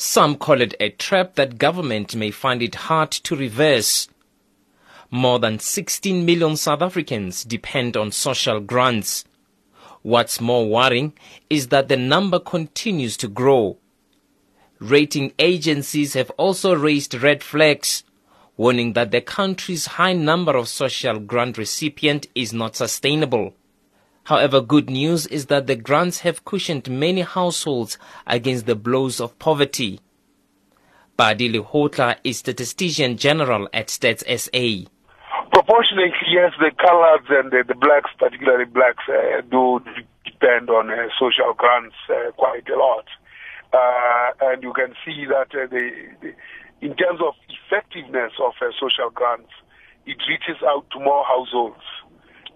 Some call it a trap that government may find it hard to reverse. More than 16 million South Africans depend on social grants. What's more worrying is that the number continues to grow. Rating agencies have also raised red flags, warning that the country's high number of social grant recipients is not sustainable. However, good news is that the grants have cushioned many households against the blows of poverty. Pali Lehohla is Statistician General at Stats SA. Proportionately, yes, the colors and the, the blacks, particularly blacks, uh, do depend on uh, social grants uh, quite a lot. Uh, and you can see that uh, the, the, in terms of effectiveness of uh, social grants, it reaches out to more households,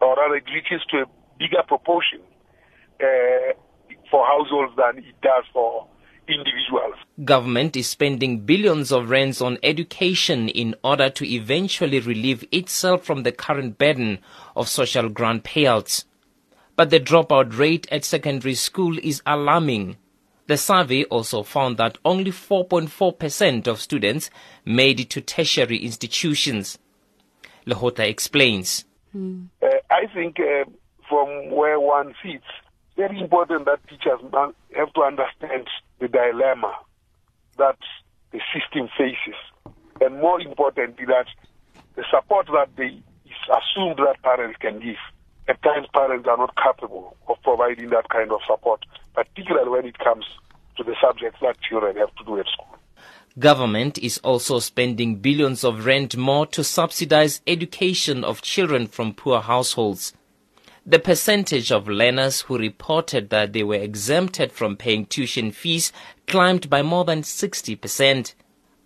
or rather, it reaches to a bigger proportion uh, for households than it does for individuals. Government is spending billions of rands on education in order to eventually relieve itself from the current burden of social grant payouts. But the dropout rate at secondary school is alarming. The survey also found that only 4.4% of students made it to tertiary institutions. Lehohla explains. Hmm. Uh, I think uh, from where one sits, very important that teachers have to understand the dilemma that the system faces. And more importantly, that the support that they assume that parents can give at times parents are not capable of providing that kind of support, particularly when it comes to the subjects that children have to do at school. Government is also spending billions of rand more to subsidize education of children from poor households. The percentage of learners who reported that they were exempted from paying tuition fees climbed by more than 60%.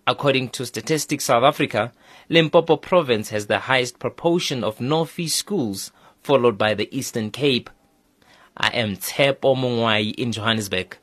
According to Statistics South Africa, Limpopo province has the highest proportion of no-fee schools, followed by the Eastern Cape. I am Tshepo Mongoai in Johannesburg.